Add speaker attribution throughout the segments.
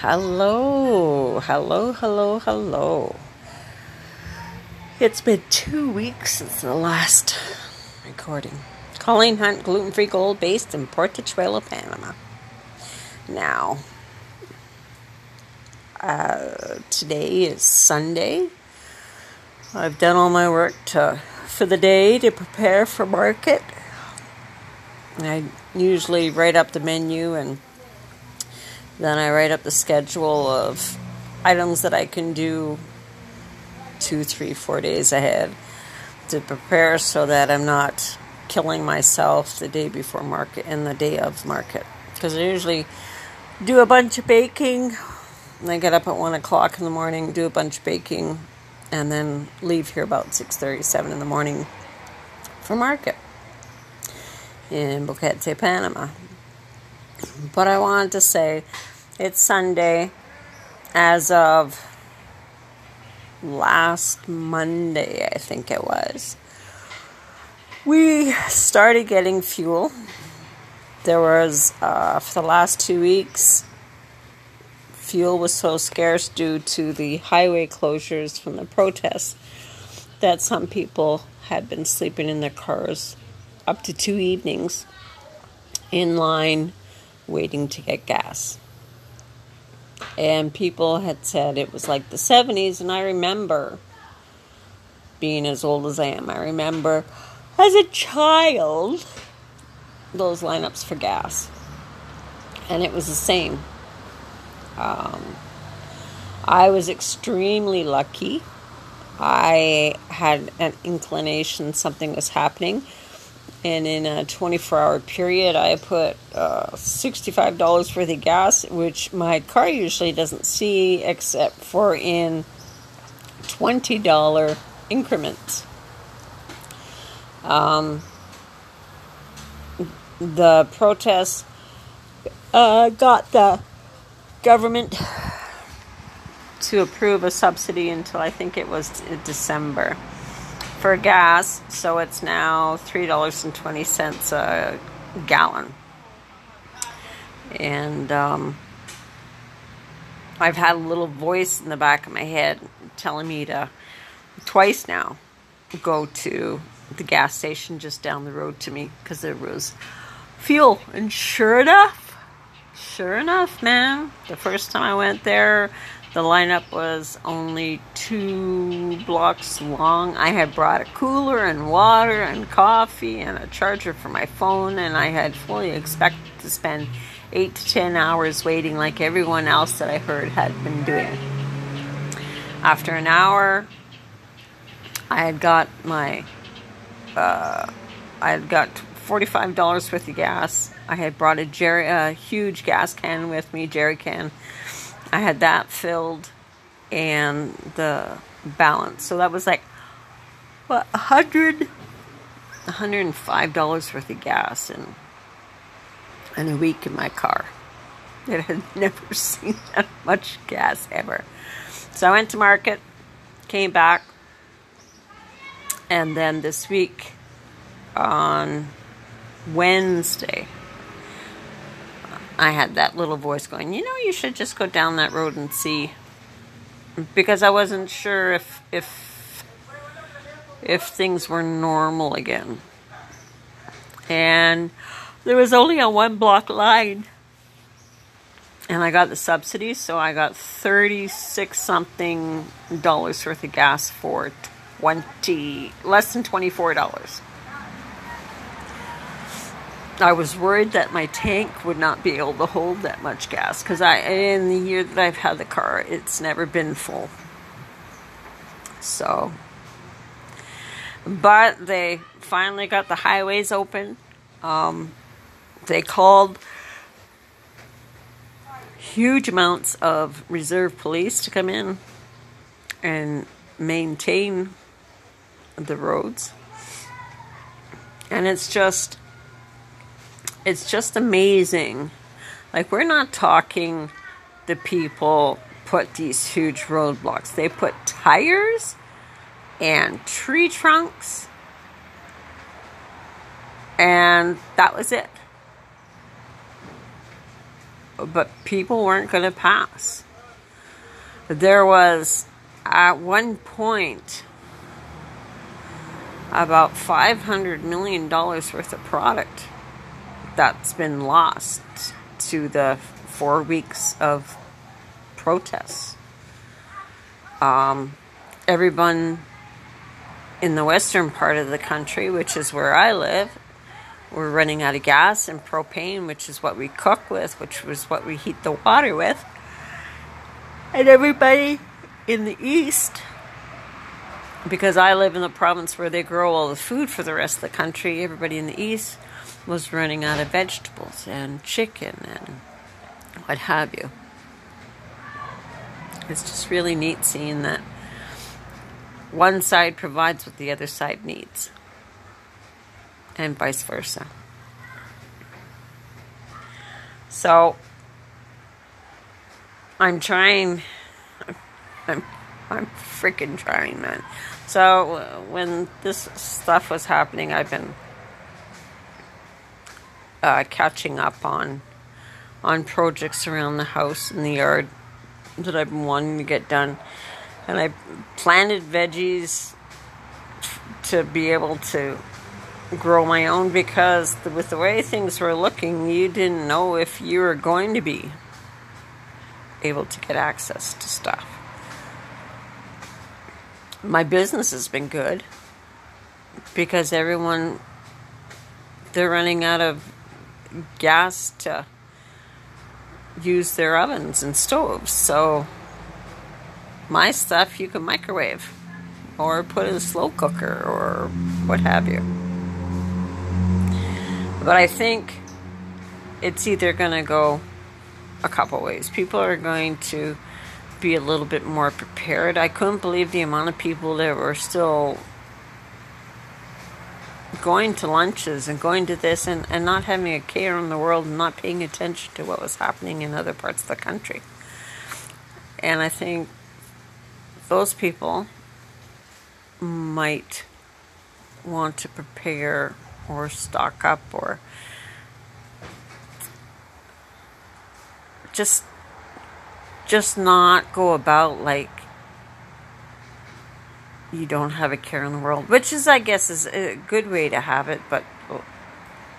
Speaker 1: Hello, hello, hello, hello. It's been two weeks since the last recording. Colleen Hunt, gluten free gold based in Portachuelo, Panama. Now, uh, today is Sunday. I've done all my work to, for the day to prepare for market. I usually write up the menu and then I write up the schedule of items that I can do two, three, four days ahead to prepare so that I'm not killing myself the day before market and the day of market. Because I usually do a bunch of baking. And I get up at one o'clock in the morning, do a bunch of baking, and then leave here about six thirty, seven in the morning for market in Boquete, Panama. But I wanted to say it's Sunday as of last Monday, I think it was. We started getting fuel. There was, uh, for the last two weeks, fuel was so scarce due to the highway closures from the protests that some people had been sleeping in their cars up to two evenings in line waiting to get gas. And people had said it was like the 70s, and I remember being as old as I am. I remember as a child those lineups for gas. And it was the same. Um, I was extremely lucky. I had an inclination something was happening and in a 24 hour period i put uh, $65 worth of gas which my car usually doesn't see except for in $20 increments. Um, the protests uh, got the government to approve a subsidy until i think it was december for gas, so it's now $3.20 a gallon. And um, I've had a little voice in the back of my head telling me to twice now go to the gas station just down the road to me because there was fuel. And sure enough, sure enough, man, the first time I went there, the lineup was only two blocks long. I had brought a cooler and water and coffee and a charger for my phone, and I had fully expected to spend eight to ten hours waiting like everyone else that I heard had been doing. After an hour, I had got my, uh, I had got forty-five dollars worth of gas. I had brought a jerry, a huge gas can with me, jerry can I had that filled and the balance. So that was like what a hundred hundred and five dollars worth of gas in in a week in my car. It had never seen that much gas ever. So I went to market, came back, and then this week on Wednesday I had that little voice going, you know, you should just go down that road and see. Because I wasn't sure if if if things were normal again. And there was only a one block line. And I got the subsidy, so I got 36 something dollars worth of gas for 20 less than $24. I was worried that my tank would not be able to hold that much gas because I in the year that I've had the car, it's never been full. So, but they finally got the highways open. Um, they called huge amounts of reserve police to come in and maintain the roads. And it's just it's just amazing. Like, we're not talking the people put these huge roadblocks, they put tires and tree trunks, and that was it. but people weren't going to pass. There was, at one point, about $500 million worth of product that's been lost to the four weeks of protests. Um, everyone in the western part of the country, which is where I live, we're running out of gas and propane, which is what we cook with, which was what we heat the water with. And everybody in the east, because I live in the province where they grow all the food for the rest of the country, everybody in the east was running out of vegetables and chicken and what have you. It's just really neat seeing that one side provides what the other side needs, and vice versa. So, I'm trying. I'm, I'm freaking trying, man. So, when this stuff was happening, I've been uh, catching up on on projects around the house and the yard that I've been wanting to get done. And I planted veggies to be able to grow my own because with the way things were looking, you didn't know if you were going to be able to get access to stuff. My business has been good because everyone they're running out of gas to use their ovens and stoves. So my stuff you can microwave or put in a slow cooker or what have you. But I think it's either going to go a couple ways. People are going to be a little bit more prepared. I couldn't believe the amount of people that were still going to lunches and going to this and, and not having a care in the world and not paying attention to what was happening in other parts of the country. And I think those people might want to prepare or stock up or just just not go about like you don't have a care in the world, which is, I guess, is a good way to have it, but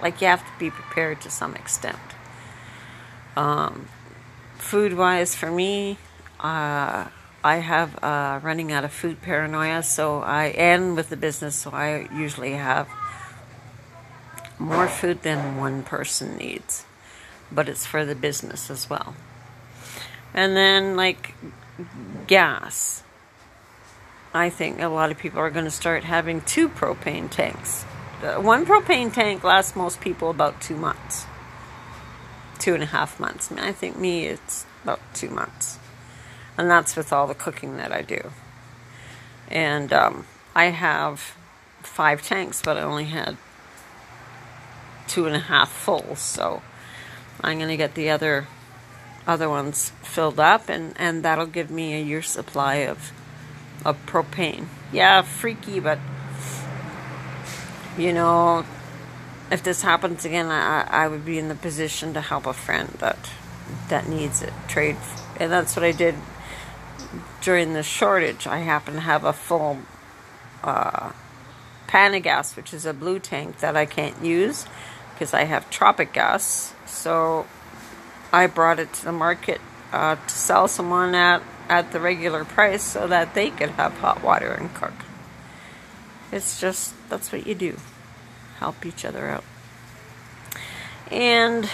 Speaker 1: like you have to be prepared to some extent. Um, food wise, for me, uh, I have uh, running out of food paranoia, so I and with the business, so I usually have more food than one person needs, but it's for the business as well. And then like gas I think a lot of people are going to start having two propane tanks. one propane tank lasts most people about two months, two and a half months. I, think me, it's about two months. And that's with all the cooking that I do. And um, I have five tanks, but I only had two and a half full. So I'm going to get the other other ones filled up, and, and that'll give me a year's supply of of propane. Yeah, freaky, but you know, if this happens again, I, I would be in the position to help a friend that that needs it. Trade, and that's what I did during the shortage. I happen to have a full uh, which is a blue tank that I can't use because I have Tropigas. So I brought it to the market uh, to sell someone at at the regular price so that they could have hot water and cook. It's just, that's what you do. Help each other out. And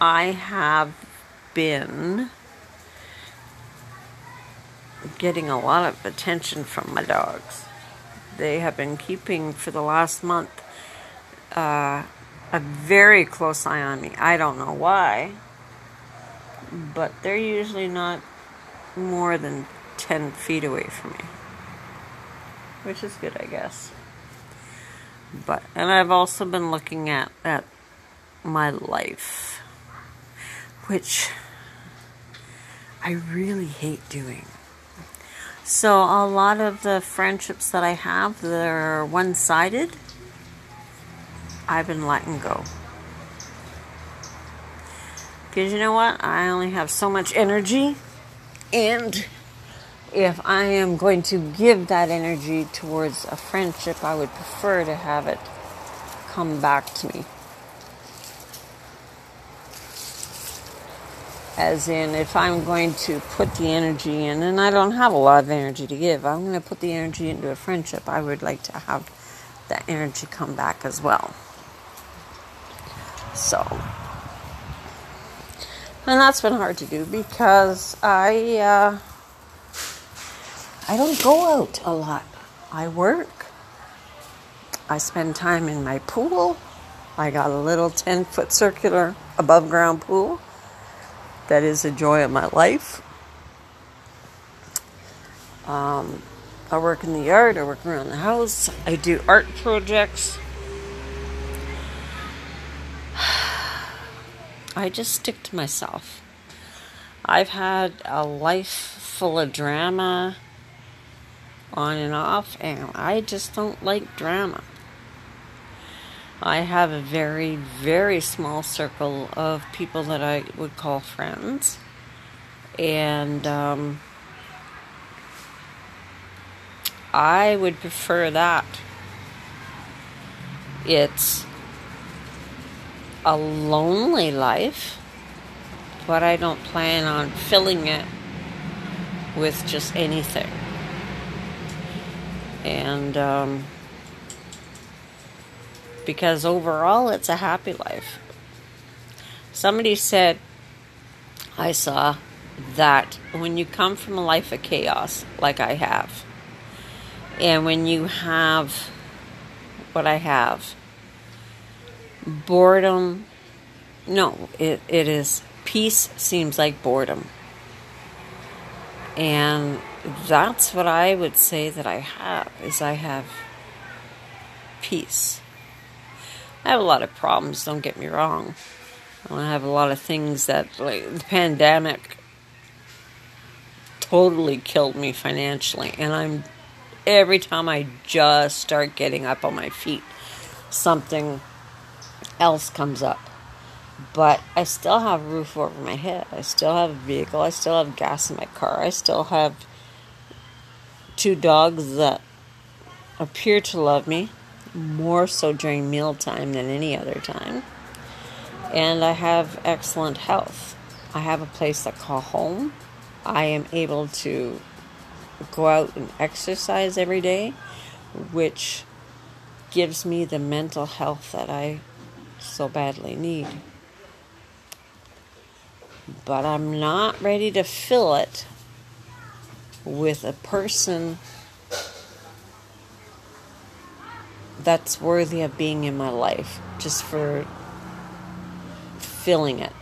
Speaker 1: I have been getting a lot of attention from my dogs. They have been keeping for the last month uh, a very close eye on me. I don't know why but they're usually not more than 10 feet away from me. Which is good, I guess. But, and I've also been looking at, at my life, which I really hate doing. So, a lot of the friendships that I have that are one sided, I've been letting go. Because you know what? I only have so much energy. And if I am going to give that energy towards a friendship, I would prefer to have it come back to me. As in, if I'm going to put the energy in, and I don't have a lot of energy to give, I'm going to put the energy into a friendship, I would like to have that energy come back as well. So, and that's been hard to do because I uh, I don't go out a lot. I work. I spend time in my pool. I got a little 10 foot circular above ground pool that is a joy of my life. Um, I work in the yard, I work around the house, I do art projects. I just stick to myself. I've had a life full of drama on and off, and I just don't like drama. I have a very, very small circle of people that I would call friends. And um, I would prefer that. It's a lonely life, but I don't plan on filling it with just anything. And, um, because overall it's a happy life. Somebody said, I saw that when you come from a life of chaos, like I have, and when you have what I have, boredom, no, it, it is peace seems like boredom. And that's what I would say that I have is I have peace. I have a lot of problems, don't get me wrong. I have a lot of things that, like, the pandemic totally killed me financially. And I'm, every time I just start getting up on my feet, something else comes up. But I still have a roof over my head. I still have a vehicle. I still have gas in my car. I still have two dogs that appear to love me more so during mealtime than any other time. And I have excellent health. I have a place I call home. I am able to go out and exercise every day, which gives me the mental health that I so badly need. But I'm not ready to fill it with a person that's worthy of being in my life just for filling it,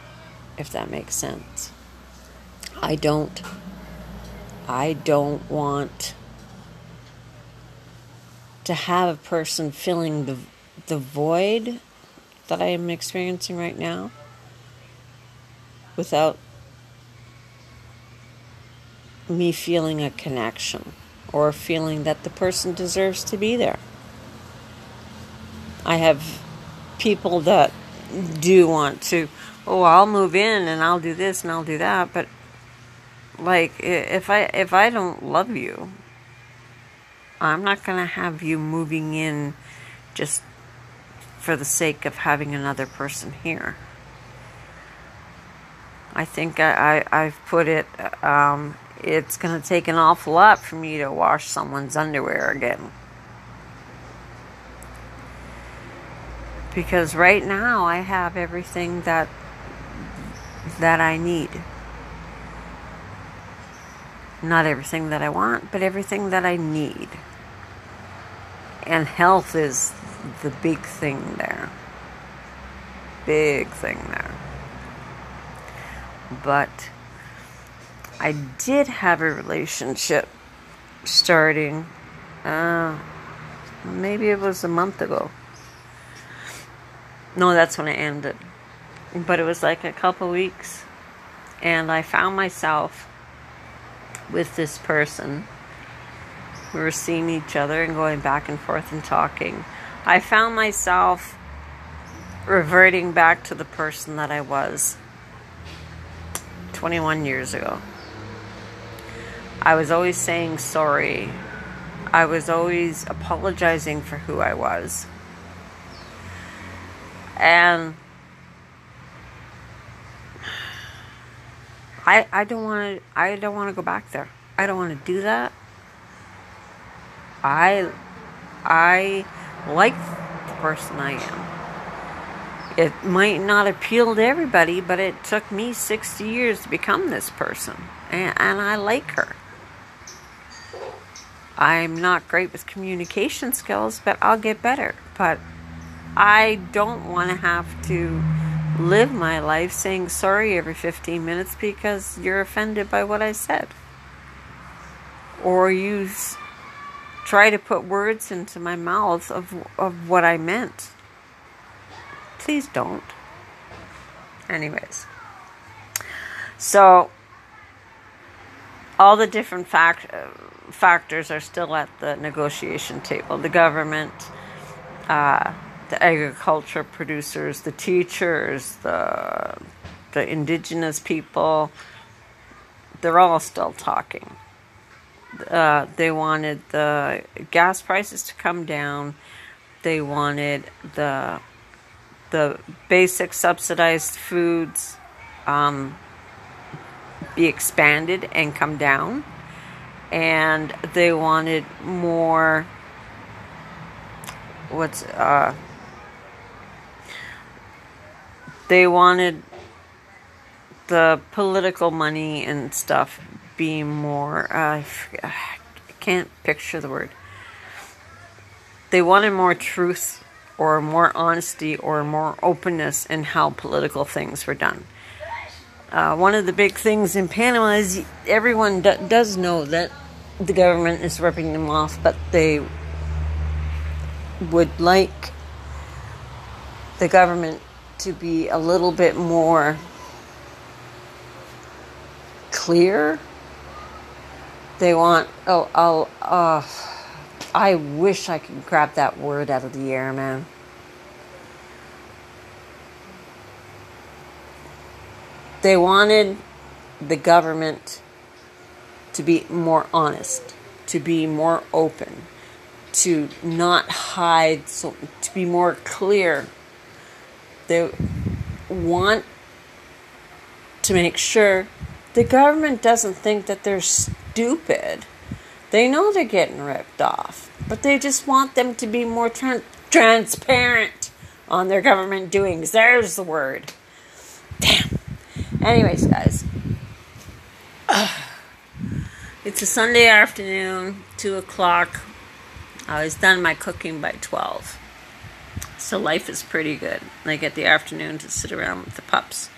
Speaker 1: if that makes sense. I don't I don't want to have a person filling the the void that I am experiencing right now without me feeling a connection or feeling that the person deserves to be there. I have people that do want to, oh, I'll move in and I'll do this and I'll do that, but like if I if I don't love you, I'm not going to have you moving in just for the sake of having another person here. I think I, I, have put it, um, it's going to take an awful lot for me to wash someone's underwear again. because right now I have everything that that I need. Not everything that I want, but everything that I need. And health is the big thing there. Big thing there. But I did have a relationship starting, uh, maybe it was a month ago no, that's when it ended. But it was like a couple weeks. And I found myself with this person. We were seeing each other and going back and forth and talking. I found myself reverting back to the person that I was 21 years ago. I was always saying sorry. I was always apologizing for who I was. And I I don't want to I don't want to go back there. I don't want to do that. I I like the person I am. It might not appeal to everybody, but it took me 60 years to become this person. And, and I like her. I'm not great with communication skills, but I'll get better. But I don't want to have to live my life saying sorry every 15 minutes because you're offended by what I said. Or you try to put words into my mouth of, of what I meant. Please don't. Anyways. So, all the different fact, factors are still at the negotiation table. The government, uh, the agriculture producers, the teachers, the the indigenous people, they're all still talking. Uh, they wanted the gas prices to come down. They wanted the the basic subsidized foods um, be expanded and come down, and they wanted more. What's uh, they wanted the political money and stuff be more. Uh, I can't picture the word. They wanted more truth or more honesty or more openness in how political things were done. Uh, one of the big things in Panama is everyone d- does know that the government is ripping them off, but they would like the government to be a little bit more clear. They want, oh, I'll, uh, I wish I could grab that word out of the air, man. They wanted the government to be more honest, to be more open, to not hide, so to be more clear they want to make sure the government doesn't think that they're stupid. They know they're getting ripped off, but they just want them to be more tra- transparent on their government doings. There's the word. Damn. Anyways, guys. It's a Sunday afternoon, 2 o'clock. I was done my cooking by 12. So life is pretty good. I get the afternoon to sit around with the pups.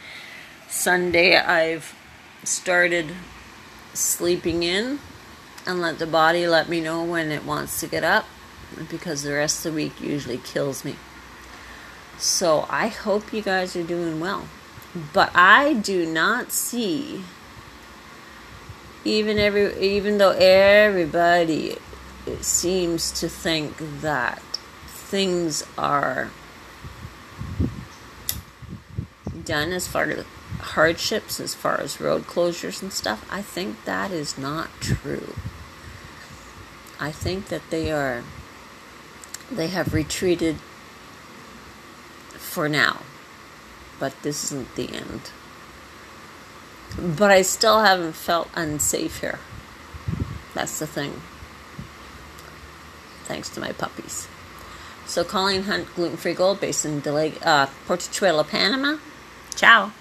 Speaker 1: Sunday, I've started sleeping in and let the body let me know when it wants to get up because the rest of the week usually kills me. So I hope you guys are doing well. But I do not see even every even though everybody seems to think that things are done as far as hardships, as far as road closures and stuff, I think that is not true. I think that they are, they have retreated for now, but this isn't the end. But I still haven't felt unsafe here. That's the thing. Thanks to my puppies. So Colleen Hunt, gluten free gold, based in Deleg- uh, Portachuelo, Panama. Ciao.